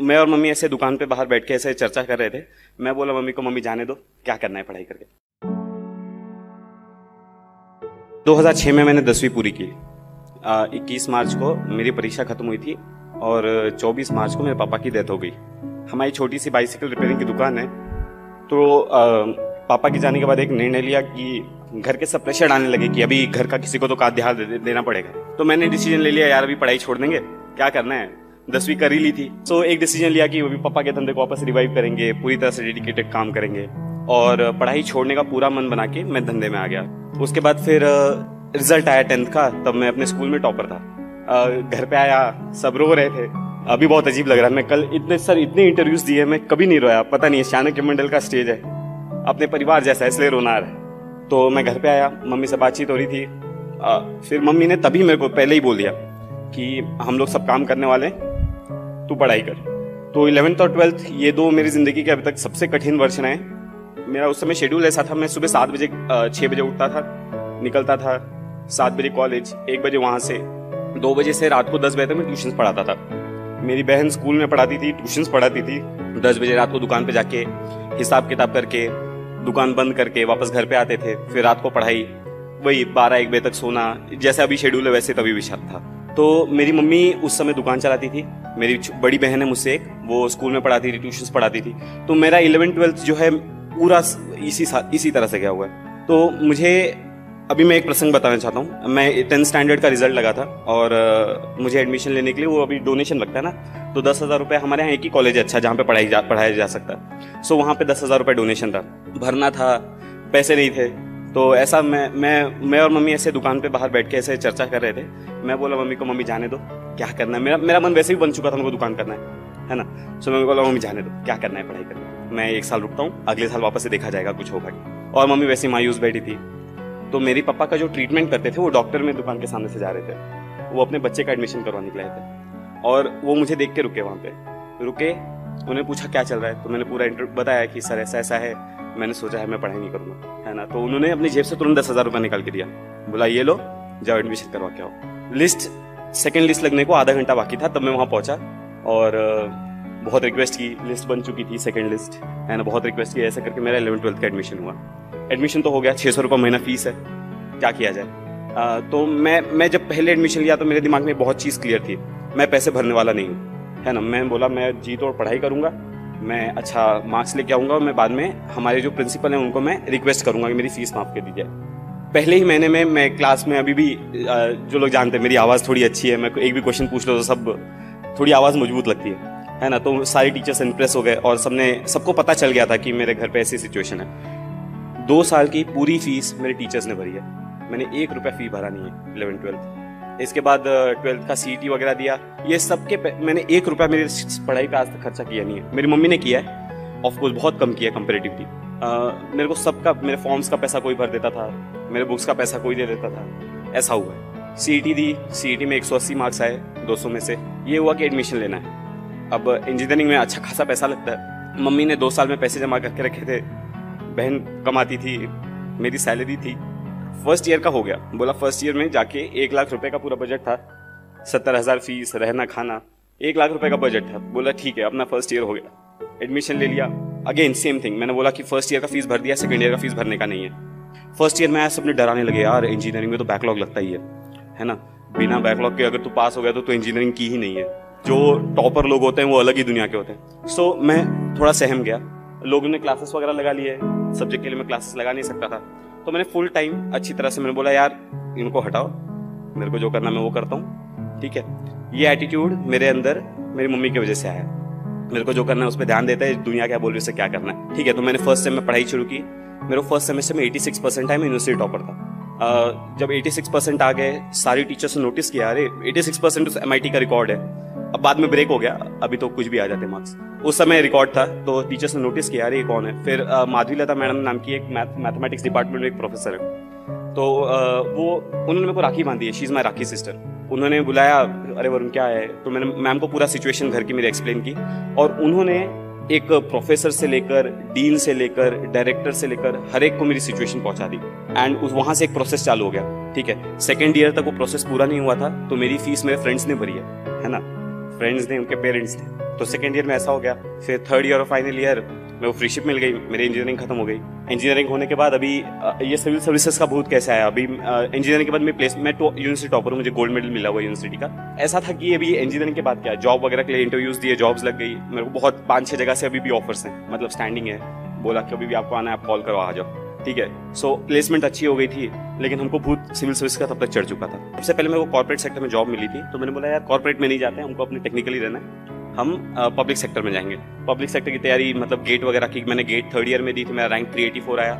मैं और मम्मी ऐसे दुकान पे बाहर बैठ के ऐसे चर्चा कर रहे थे। मैं बोला मम्मी को मम्मी जाने दो क्या करना है पढ़ाई करके? 2006 में मैंने दसवीं पूरी की। इक्कीस मार्च को मेरी परीक्षा खत्म हुई थी और 24 मार्च को मेरे पापा की डेथ हो गई। हमारी छोटी सी बाइसिकल रिपेयरिंग की दुकान है। तो आ, पापा के जाने के बाद एक निर्णय लिया कि घर के सब प्रेशर आने लगे कि अभी घर का किसी को तो का ध्यान दे, देना पड़ेगा। तो मैंने डिसीज़न ले लिया यार अभी पढ़ाई छोड़ देंगे क्या करना है? दसवीं कर ही ली थी। तो एक डिसीज़न लिया कि अभी पापा के धंधे को वापस रिवाइव करेंगे पूरी तरह से डेडिकेटेड काम करेंगे। और पढ़ाई छोड़ने का पूरा मन बना के मैं धंधे में आ गया। उसके बाद फिर रिज़ल्ट आया टेंथ का तब मैं अपने स्कूल में टॉपर था। घर पे आया सब रो रहे थे। अभी बहुत अजीब लग रहा है। मैं कल इतने सर इतने इंटरव्यूज़ दिए मैं कभी नहीं रोया। पता नहीं है चाणक्य मंडल का स्टेज है। अपने परिवार जैसा इसलिए रोना रहा तो मैं घर पे आया मम्मी से बातचीत हो रही थी। आ, फिर मम्मी ने तभी मेरे को पहले ही बोल दिया कि हम लोग सब काम करने वाले तू पढ़ाई कर। तो इलेवेंथ और ट्वेल्थ ये दो मेरी ज़िंदगी के अभी तक सबसे कठिन वर्ष रहे मेरा उस समय शेड्यूल ऐसा था, मैं सुबह सात बजे छः बजे उठता था, निकलता था, सात बजे कॉलेज एक बजे वहाँ से, दो बजे से रात को दस बजे तक मैं ट्यूशन पढ़ाता था। मेरी बहन स्कूल में पढ़ाती थी ट्यूशन पढ़ाती थी, दस बजे रात को दुकान पे जाके हिसाब किताब करके, दुकान बंद करके वापस घर पे आते थे, फिर रात को पढ़ाई, वही बारह, एक बजे तक सोना, जैसे अभी शेड्यूल है वैसे तभी भी था। तो मेरी मम्मी उस समय दुकान चलाती थी। मेरी बड़ी बहन है मुझसे एक, वो स्कूल में पढ़ाती थी ट्यूशन पढ़ाती थी। तो मेरा इलेवन ट्वेल्थ जो है, पूरा इसी इसी तरह से गया हुआ है। तो मुझे, अभी मैं एक प्रसंग बताना चाहता हूँ। मैं टेंथ स्टैंडर्ड का रिज़ल्ट लगा था और मुझे एडमिशन लेने के लिए वो अभी डोनेशन लगता है ना तो दस हज़ार रुपये हमारे यहाँ एक ही कॉलेज है अच्छा जहाँ पे पढ़ाई जा, पढ़ाया जा सकता है। सो वहाँ पे दस हज़ार रुपये डोनेशन था। भरना था, पैसे नहीं थे। तो ऐसा मैं मैं मैं और मम्मी ऐसे दुकान पे बाहर बैठ के ऐसे चर्चा कर रहे थे। मैं बोला, मम्मी को मम्मी जाने दो, क्या करना है? मेरा मेरा मन वैसे भी बन चुका था उनको दुकान करना है है ना? सो मैं बोला, मम्मी जाने दो, क्या करना है पढ़ाई करना? मैं एक साल रुकता हूँ, अगले साल वापस से देखा जाएगा कुछ होगा और मम्मी वैसे मायूस बैठी थी। तो मेरे पापा का जो ट्रीटमेंट करते थे, वो डॉक्टर में दुकान के सामने से जा रहे थे। वो अपने बच्चे का एडमिशन करवाने निकले थे। और वो मुझे देख के रुके वहाँ पे। रुके उन्हें पूछा, क्या चल रहा है? तो मैंने पूरा इंटरव्यू बताया कि, सर ऐसा ऐसा है, मैंने सोचा है मैं पढ़ाई नहीं करूँगा। है ना तो उन्होंने अपनी जेब से तुरंत दस हज़ार रुपया निकाल के दिया। बोला ये लो जाओ एडमिशन करवा के आओ। लिस्ट सेकेंड लिस्ट लगने को आधा घंटा बाकी था तब मैं वहाँ पहुँचा और बहुत रिक्वेस्ट की लिस्ट बन चुकी थी सेकेंड लिस्ट है ना बहुत रिक्वेस्ट की ऐसा करके मेरा इलेवन ट्वेल्थ का एडमिशन हुआ। एडमिशन तो हो गया छः सौ रुपये महीना फ़ीस है क्या किया जाए? आ, तो मैं मैं जब पहले एडमिशन लिया तो मेरे दिमाग में बहुत चीज़ क्लियर थी मैं पैसे भरने वाला नहीं हूँ है ना मैं बोला मैं जी तोड़ पढ़ाई करूँगा मैं अच्छा मार्क्स लेके आऊँगा और मैं बाद में हमारे जो प्रिंसिपल हैं, उनको मैं रिक्वेस्ट करूँगा कि मेरी फ़ीस माफ़ कर दीजिए पहले ही महीने में, मैं क्लास में अभी भी जो लोग जानते हैं, मेरी आवाज़ थोड़ी अच्छी है, मैं एक भी क्वेश्चन पूछ लो तो सब, थोड़ी आवाज़ मज़बूत लगती है है ना? तो सारे टीचर्स इंप्रेस हो गए और सबने, सबको पता चल गया था कि मेरे घर पे ऐसी सिचुएशन है। दो साल की पूरी फ़ीस मेरे टीचर्स ने भरी है। मैंने एक रुपया फ़ी भरा नहीं है इलेवन ट्वेल्थ इसके बाद ट्वेल्थ का सी वगैरह दिया। ये सब के मैंने एक रुपया मेरी पढ़ाई पे आज तक खर्चा किया नहीं है। मेरी मम्मी ने किया है। ऑफकोर्स बहुत कम किया कंपेरेटिवली मेरे को सबका, मेरे फॉर्म्स का पैसा कोई भर देता था। मेरे बुक्स का पैसा कोई दे देता था। ऐसा हुआ है। सी दी। सी में एक सौ अस्सी मार्क्स आए 200 में से। ये हुआ कि एडमिशन लेना है। अब इंजीनियरिंग में अच्छा खासा पैसा लगता है। मम्मी ने दो साल में पैसे जमा करके रखे थे। बहन कमाती थी। मेरी सैलरी थी। फ़र्स्ट ईयर का हो गया। बोला फ़र्स्ट ईयर में जाके एक लाख रुपए का पूरा बजट था। सत्तर हज़ार फ़ीस रहना खाना एक लाख रुपए का बजट था। बोला ठीक है अपना फ़र्स्ट ईयर हो गया। एडमिशन ले लिया। अगेन सेम थिंग मैंने बोला कि फ़र्स्ट ईयर का फ़ीस भर दिया सेकेंड ईयर का फ़ीस भरने का नहीं है। फ़र्स्ट ईयर में सबने डराने लगे यार इंजीनियरिंग में तो बैकलॉग लगता ही है। है ना? बिना बैकलॉग के अगर तू पास हो गया तो, तो इंजीनियरिंग की ही नहीं है। जो टॉपर लोग होते हैं वो अलग ही दुनिया के होते हैं। सो मैं थोड़ा सहम गया। लोगों ने क्लासेस वगैरह लगा लिए। सब्जेक्ट के लिए मैं क्लासेस लगा नहीं सकता था। तो मैंने फुल टाइम अच्छी तरह से मैंने बोला, यार, इनको हटाओ। मेरे को जो करना मैं वो करता हूँ। ठीक है? ये एटीट्यूड मेरे अंदर मेरी मम्मी की वजह से आया। मेरे को जो करना है उस पर ध्यान देता है दुनिया क्या बोल रही है क्या करना है। ठीक है? तो मैंने फ़र्स्ट सेम में पढ़ाई शुरू की। मेरे फ़र्स्ट सेमेस्टर में 86 परसेंट आए मैं यूनिवर्सिटी टॉपर था। जब 86 परसेंट आ गए, सारी टीचर्स ने नोटिस किया, अरे 86 परसेंट एम का रिकॉर्ड है। अब बाद में ब्रेक हो गया। अभी तो कुछ भी आ जाते मार्क्स उस समय रिकॉर्ड था तो टीचर्स ने नोटिस किया, अरे कौन है? फिर माधवी लता मैडम नाम की एक मैथमेटिक्स डिपार्टमेंट में एक प्रोफेसर है। तो वो, उन्होंने मेरे को राखी बांधी है। She is my rakhi sister उन्होंने बुलाया, अरे, वरुण, क्या है? तो मैंने, मैम को पूरा सिचुएशन घर की मेरी एक्सप्लेन की। और उन्होंने एक प्रोफेसर से लेकर डीन से लेकर डायरेक्टर से लेकर, हर एक को मेरी सिचुएशन पहुँचा दी। एंड वहाँ से एक प्रोसेस चालू हो गया। ठीक है? सेकेंड ईयर तक वो प्रोसेस पूरा नहीं हुआ था तो मेरी फ़ीस मेरे फ्रेंड्स ने भरी है। है ना? फ्रेंड्स थे, उनके पेरेंट्स थे। तो सेकेंड ईयर में ऐसा हो गया। फिर थर्ड ईयर और फाइनल ईयर मैं वो फ्रीशिप मिल गई, मेरी इंजीनियरिंग खत्म हो गई। इंजीनियरिंग होने के बाद अभी ये सिविल सर्विसेज़ का बहुत कैसे आया अभी इंजीनियरिंग के बाद मैं प्लेस मैं तो यूनिवर्सिटी टॉपर हूँ, मुझे गोल्ड मेडल मिला हुआ यूनिवर्सिटी का। ऐसा था कि अभी इंजीनियरिंग के बाद क्या? जॉब वगैरह के लिए इंटरव्यूज़ दिए जॉब्स लग गई। मेरे को बहुत पाँच छह जगह से अभी भी ऑफर्स हैं मतलब स्टैंडिंग है। बोला कि अभी भी आपको आना है, आप कॉल करो आ जाओ। ठीक है सो प्लेसमेंट अच्छी हो गई थी, लेकिन हमको भूत सिविल सर्विस का तब तक चढ़ चुका था। सबसे पहले मेरे को कॉर्पोरेट सेक्टर में जॉब मिली थी तो मैंने बोला, यार कॉर्पोरेट में नहीं जाते, हमको अपने टेक्निकली रहना है। हम पब्लिक सेक्टर में जाएँगे। पब्लिक सेक्टर की तैयारी मतलब गेट वगैरह की, मैंने गेट थर्ड ईयर में दी थी, मेरा रैंक थ्री एटी फोर आया।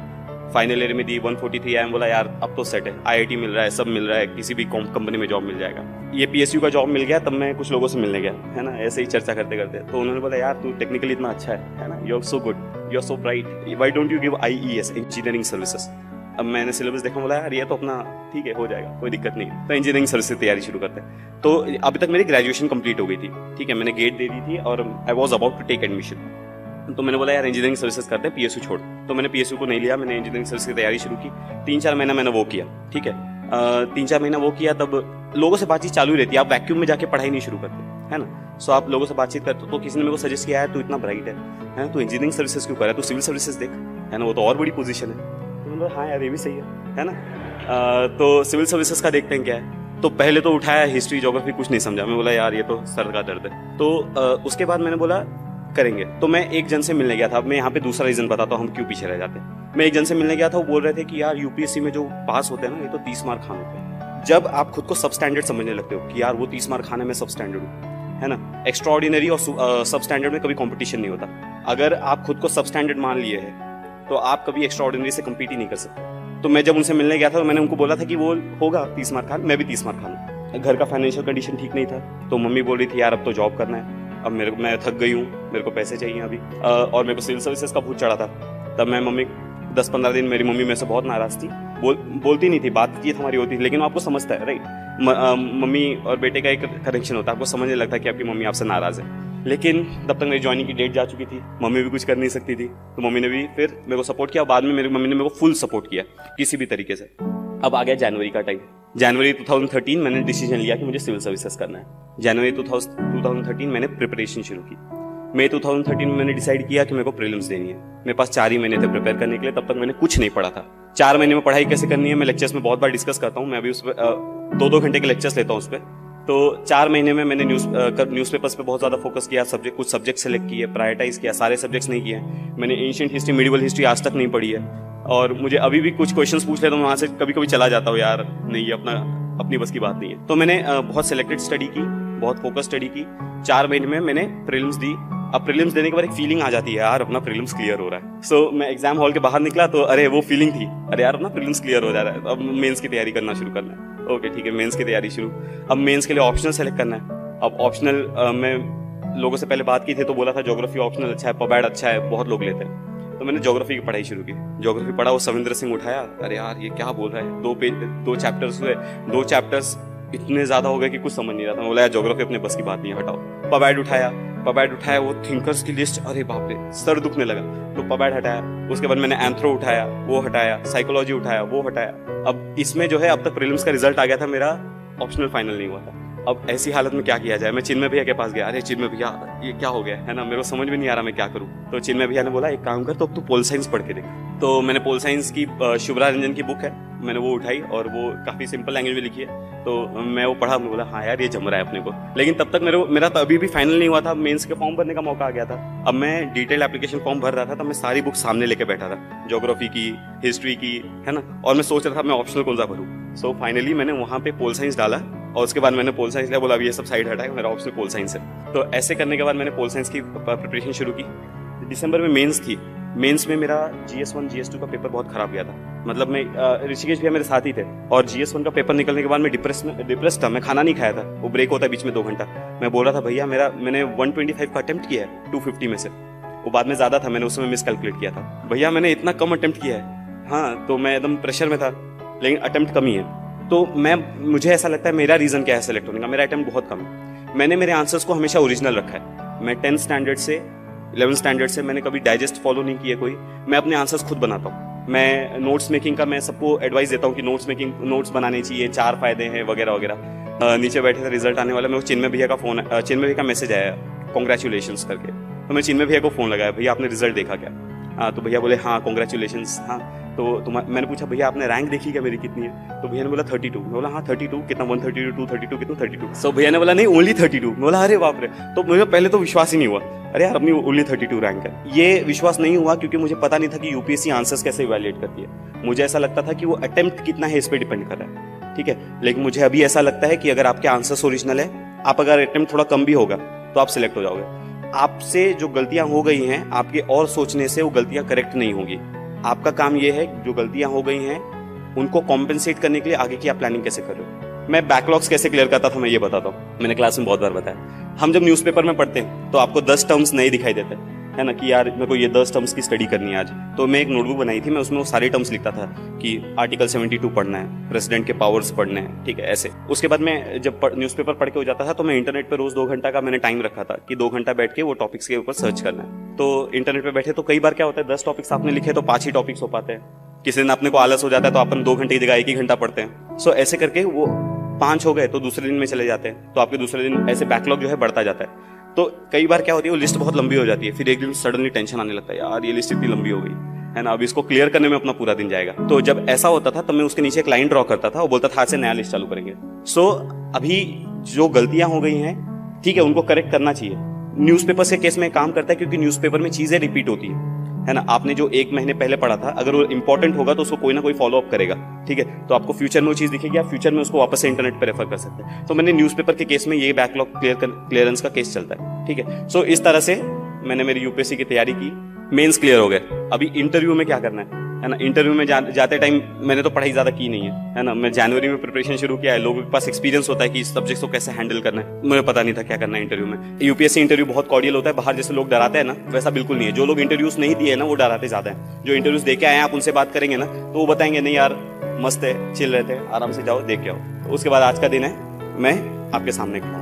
फाइनल ईयर में दी वन फोर्टी थ्री बोला, यार, अब तो सेट है आईआईटी मिल रहा है, सब मिल रहा है, किसी भी कंपनी में जॉब मिल जाएगा। ये पीएसयू का जॉब मिल गया, तब मैं कुछ लोगों से मिलने गया, है ना? ऐसे ही चर्चा करते करते तो उन्होंने बोला, यार, तू टेक्निकली इतना अच्छा है है ना? You are so good you are so bright why don't you give I E S engineering services अब मैंने सिलेबस देखा, बोला, यार, ये तो अपना, ठीक है, हो जाएगा, कोई दिक्कत नहीं तो इंजीनियरिंग सर्विस की तैयारी शुरू करते हैं। तो अभी तक मेरी ग्रेजुएशन कंप्लीट हो गई थी, ठीक है? मैंने गेट दे दी थी और I was about to take admission तो मैंने बोला, यार इंजीनियरिंग सर्विसेज़ करते हैं पीएसयू छोड़। तो मैंने पीएसयू को नहीं लिया, मैंने इंजीनियरिंग सर्विस की तैयारी शुरू की। तीन चार महीना मैंने वो किया, ठीक है? तीन चार महीना वो किया, तब लोगों से बातचीत चालू रहती है, आप वैक्यूम में जाके पढ़ाई नहीं शुरू करते। है ना? सो आप लोगों से बातचीत करते तो किसी ने मेरे को सजेस्ट किया है तू इतना ब्राइट है है ना? तू इंजीनियरिंग सर्विसेज़ क्यों कर रहा है? तू सिविल सर्विसेज़ देख है ना? वो तो और बड़ी पोजीशन है। तो मतलब हाँ यार ये भी सही है है ना? आ, तो सिविल सर्विसेज़ का देखते हैं क्या है। तो पहले तो उठाया हिस्ट्री जोग्राफी कुछ नहीं समझा। मैं बोला यार ये तो सर का दर्द है। तो आ, उसके बाद मैंने बोला करेंगे। तो मैं एक जन से मिलने गया था। मैं यहाँ पे दूसरा रीजन बताता हूँ हम क्यों पीछे रह जाते हैं। मैं एक जन से मिलने गया था वो बोल रहे थे कि यार यूपीएससी में जो पास होते हैं ना ये तो तीस मार्क खान होते हैं। जब आप खुद को सब स्टैंडर्ड समझने लगते हो कि यार वो तीस मार्क खाने में सब स्टैंडर्ड हूँ। है ना? एक्स्ट्रा ऑर्डिनरी और सब स्टैंडर्ड में कभी कंपटीशन नहीं होता। अगर आप खुद को सब स्टैंडर्ड मान लिए हैं तो आप कभी एक्स्ट्रा ऑर्डिनरी से कम्पीट ही नहीं कर सकते। तो मैं जब उनसे मिलने गया था तो मैंने उनको बोला था कि वो होगा तीस मार्क खान मैं भी तीस मार्क खान घर का फाइनेंशियल कंडीशन ठीक नहीं था तो मम्मी बोल रही थी, यार, अब तो जॉब करना है। अब मेरे को, मैं थक गई हूँ, मेरे को पैसे चाहिए अभी। और मेरे को सिविल सर्विसेज़ का भूत चढ़ा था। तब मैं मम्मी, दस पंद्रह दिन मेरी मम्मी मेरे से बहुत नाराज़ थी। बोल, बोलती नहीं थी बातचीत हमारी होती थी, लेकिन आपको समझता है राइट मम्मी और बेटे का एक कनेक्शन होता है। आपको समझने लगता है कि आपकी मम्मी आपसे नाराज़ है। लेकिन तब तक मेरी ज्वाइनिंग की डेट जा चुकी थी। मम्मी भी कुछ कर नहीं सकती थी। तो मम्मी ने भी फिर मेरे को सपोर्ट किया। बाद में मेरी, मम्मी ने मेरे को फुल सपोर्ट किया, किसी भी तरीके से। अब आ गया जनवरी का टाइम जनवरी 2013 मैंने डिसीज़न लिया कि मुझे सिविल सर्विसेज़ करना है। जनवरी 2013 मैंने प्रिपरेशन शुरू की। मई 2013 में मैंने डिसाइड किया कि मेरे को प्रीलिम्स देनी है। मेरे पास चार ही महीने थे प्रिपेयर करने के लिए, तब तक मैंने कुछ नहीं पढ़ा था। चार महीने में पढ़ाई कैसे करनी है, मैं लेक्चर्स में बहुत बार डिस्कस करता हूँ, मैं अभी उस पर दो दो घंटे के लेक्चर्स लेता हूँ उस पर तो चार महीने में मैंने न्यूज़ न्यूज़ पेपर्स पे बहुत ज़्यादा फोकस किया सब्जेक्ट कुछ सब्जेक्ट सेलेक्ट किए प्रायोरिटाइज किया, सारे सब्जेक्ट्स नहीं किए। मैंने एंशियंट हिस्ट्री मिडिवल हिस्ट्री आज तक नहीं पढ़ी है। और मुझे अभी भी कुछ क्वेश्चंस पूछ ले तो मैं वहाँ से कभी कभी चला जाता हूँ, यार, नहीं, ये अपना, अपनी बस की बात नहीं है। तो मैंने बहुत सिलेक्टेड स्टडी की, बहुत फोकस स्टडी की। चार महीने में मैंने प्रिलिम्स दी अब प्रीलिम्स देने के बाद एक फीलिंग आ जाती है यार अपना प्रीलिम्स क्लियर हो रहा है। सो so, मैं एग्ज़ाम हॉल के बाहर निकला तो अरे वो फीलिंग थी। अरे यार अपना प्रीलिम्स क्लियर हो जा रहा है। तो अब मेंस की तैयारी करना शुरू करना है। ओके ठीक है मेंस की तैयारी शुरू। अब मेंस के लिए ऑप्शनल सेलेक्ट करना है। अब ऑप्शनल में लोगों से पहले बात की थी तो बोला था जोग्राफी ऑप्शनल अच्छा है पबैड अच्छा है बहुत लोग लेते हैं। तो मैंने जोग्राफी की पढ़ाई शुरू की। जोग्राफी पढ़ा वो सविंद्र सिंह उठाया। अरे यार ये क्या बोल रहा है? दो पेज दो चैप्टर्स हुए। दो चैप्टर्स इतने ज़्यादा हो गए कि कुछ समझ नहीं रहा था। बोला, यार जोग्राफी अपने बस की बात नहीं, हटाओ। पबैड उठाया पबैड उठाया, वो थिंकर्स की लिस्ट अरे बाप रे, सर दुखने लगा। तो पबैड हटाया, उसके बाद मैंने एंथ्रो उठाया, वो हटाया साइकोलॉजी उठाया, वो हटाया। अब इसमें जो है, अब तक प्रीलिम्स का रिज़ल्ट आ गया था, मेरा ऑप्शनल फाइनल नहीं हुआ था। अब ऐसी हालत में क्या किया जाए? मैं चिन्मय भैया के पास गया। अरे चिन्मय भैया, ये क्या हो गया? है ना? मेरे को समझ में नहीं आ रहा मैं क्या करूँ। तो चिन्मय भैया ने बोला, एक काम कर तो अब तू पोल साइंस पढ़ के देख। तो मैंने पोल साइंस की शुभरा रंजन की बुक है, मैंने वो उठाई और वो काफ़ी सिंपल लैंग्वेज में लिखी है। तो मैं वो पढ़ा मैं बोला हाँ यार, ये जम रहा है अपने को। लेकिन तब तक मेरे मेरा तो अभी भी फाइनल नहीं हुआ था मेंस के फॉर्म भरने का मौका आ गया था। अब मैं डिटेल एप्लीकेशन फॉर्म भर रहा था, तब मैं सारी बुक सामने लेके बैठा था जोग्राफी की हिस्ट्री की, है ना? और मैं सोच रहा था, मैं ऑप्शनल कौन सा भरूँ? सो फाइनली मैंने वहाँ पे पोल साइंस डाला। और उसके बाद मैंने पोल साइंस लिया, बोला, अब ये सब साइड हटाया मेरा ऑप्शनल पोल साइंस है। तो ऐसे करने के बाद मैंने पोल साइंस की प्रिपरेशन शुरू की। दिसंबर में मेंस थी। मेंस में मेरा G S one G S two का पेपर बहुत खराब गया था। मतलब मैं ऋषिकेश भैया मेरे साथ ही थे। और जी एस वन का पेपर निकलने के बाद मैं डिप्रेस में डिप्रेस था। मैं खाना नहीं खाया था। वो ब्रेक होता है बीच में दो घंटा। मैं बोल रहा था, भैया, मेरा, मैंने वन ट्वेंटी फाइव का अटैम्प्ट किया है टू फिफ्टी में से। वो बाद में ज़्यादा था, मैंने उस समय मिस कैलकुलेट किया था। भैया, मैंने इतना कम अटैम्प्ट किया है। हाँ तो मैं एकदम प्रेशर में था, लेकिन अटैम्प्ट कम ही है। तो मैं, मुझे ऐसा लगता है मेरा रीज़न क्या है सेलेक्ट होने का? मेरा अटेम्प्ट बहुत कम है। मैंने मेरे आंसर्स को हमेशा ओरिजिनल रखा है। मैं टेंथ स्टैंडर्ड से इलेवन स्टैंडर्ड से मैंने कभी डाइजेस्ट फॉलो नहीं किया कोई। मैं अपने आंसर्स खुद बनाता हूँ। मैं नोट्स मेकिंग का मैं सबको एडवाइस देता हूँ कि नोट्स मेकिंग नोट्स बनाने चाहिए, चार फ़ायदे हैं, वगैरह वगैरह। नीचे बैठे थे रिज़ल्ट आने वाला मेरे को चिन्मय भैया का फ़ोन चिन्मय भैया का मैसेज आया कॉन्ग्रेचुलेशन करके। तो मैं चिन्मय भैया को फ़ोन लगाया, भैया, आपने रिज़ल्ट देखा क्या? हाँ तो भैया बोले हाँ कॉन्ग्रेचुलेशन हाँ। तो मैंने पूछा, भैया, आपने रैंक देखी क्या मेरी कितनी है? तो भैया ने बोला, थर्टी टू. बोला हाँ थर्टी टू, कितना? One thirty two two thirty two कितना? थर्टी टू सो भैया ने बोला, नहीं ओनली थर्टी टू बोला, अरे बाप रे! तो मुझे पहले तो विश्वास ही नहीं हुआ। अरे यार, अपनी ओनली थर्टी टू रैंक है। ये विश्वास नहीं हुआ क्योंकि मुझे पता नहीं था कि यूपीएससी आंसर्स कैसे इवेल्युएट करती है। मुझे ऐसा लगता था कि वो अटेम्प्ट कितना है, इस पर डिपेंड कर रहा है। ठीक है? लेकिन मुझे अभी ऐसा लगता है कि अगर आपके आंसर्स ओरिजिनल है, आप अगर अटेम्प्ट थोड़ा कम भी होगा तो आप सिलेक्ट हो जाओगे। आपसे जो गलतियाँ हो गई हैं, आपके और सोचने से वो गलतियाँ करेक्ट नहीं होंगी। आपका काम ये है, जो गलतियाँ हो गई हैं, उनको कॉम्पेंसेट करने के लिए आगे की आप प्लानिंग कैसे कर रहे हो? मैं बैकलॉग्स कैसे क्लियर करता था, मैं ये बताता हूँ। मैंने क्लास में बहुत बार बताया। हम जब न्यूज़पेपर में पढ़ते हैं तो आपको दस टर्म्स नहीं दिखाई देते है ना कि यार मेरे को ये दस टर्म्स की स्टडी करनी है आज। तो मैं एक नोटबुक बनाई थी, मैं उसमें वो सारे टर्म्स लिखता था कि आर्टिकल 72 पढ़ना है प्रेसिडेंट के पावर्स पढ़ने हैं, ठीक है, ऐसे। उसके बाद मैं जब न्यूज़पेपर पढ़ के हो जाता था तो मैं इंटरनेट पर रोज दो घंटा का मैंने टाइम रखा था कि दो घंटा बैठ के वो टॉपिक्स के ऊपर सर्च करना है। तो इंटरनेट पे बैठे तो कई बार क्या होता है, दस टॉपिक्स आपने लिखे तो पाँच ही टॉपिक्स हो पाते हैं। किसी दिन अपने को आलस हो जाता है तो अपन दो घंटे की जगह एक ही घंटा पढ़ते हैं। सो ऐसे करके वो पाँच हो गए तो दूसरे दिन में चले जाते हैं। तो आपके दूसरे दिन ऐसे बैकलॉग जो है बढ़ता जाता है। तो कई बार क्या होती है, वो लिस्ट बहुत लंबी हो जाती है, फिर एक दिन सडनली टेंशन आने लगता है, यार, ये लिस्ट इतनी लंबी हो गई। है ना? अब इसको क्लियर करने में अपना पूरा दिन जाएगा। तो जब ऐसा होता था, तब मैं उसके नीचे एक लाइन ड्रॉ करता था, वो बोलता था, आज से नया लिस्ट चालू करेंगे। सो अभी जो गलतियाँ हो गई हैं, ठीक है, उनको करेक्ट करना चाहिए। न्यूज़पेपर के केस में काम करता है, क्योंकि न्यूज़पेपर में चीज़ें रिपीट होती है। है ना? आपने जो एक महीने पहले पढ़ा था, अगर वो इंपॉर्टेंट होगा तो उसको कोई ना कोई फॉलो अप करेगा, ठीक है? तो आपको फ्यूचर में वो चीज़ दिखेगी, आप फ्यूचर में उसको वापस से इंटरनेट पर रेफर कर सकते हैं। तो मैंने न्यूज़पेपर के केस में ये बैकलॉग क्लियर क्लियरेंस का केस चलता है, ठीक है? सो इस तरह से मैंने मेरी यूपीएससी की तैयारी की मेन्स क्लियर हो गए। अभी इंटरव्यू में क्या करना है? है ना इंटरव्यू में जा, जाते टाइम मैंने तो पढ़ाई ज़्यादा की नहीं है है ना। मैं जनवरी में प्रिपरेशन शुरू किया है लोगों के पास एक्सपीरियंस होता है कि इस सब्जेक्ट को कैसे हैंडल करना है। मुझे पता नहीं था क्या करना है इंटरव्यू में। यूपीएससी इंटरव्यू बहुत कॉर्डियल होता है बाहर जैसे लोग डराते हैं ना वैसा बिल्कुल नहीं है। जो लोग इंटरव्यूज़ नहीं दिए ना वो डराते ज़्यादा है। जो इंटरव्यूज़ देके आए आप उनसे बात करेंगे ना तो वो बताएँगे नहीं यार मस्त है चिल रहते हैं आराम से जाओ देख के आओ। उसके बाद आज का दिन है मैं आपके सामने खड़ा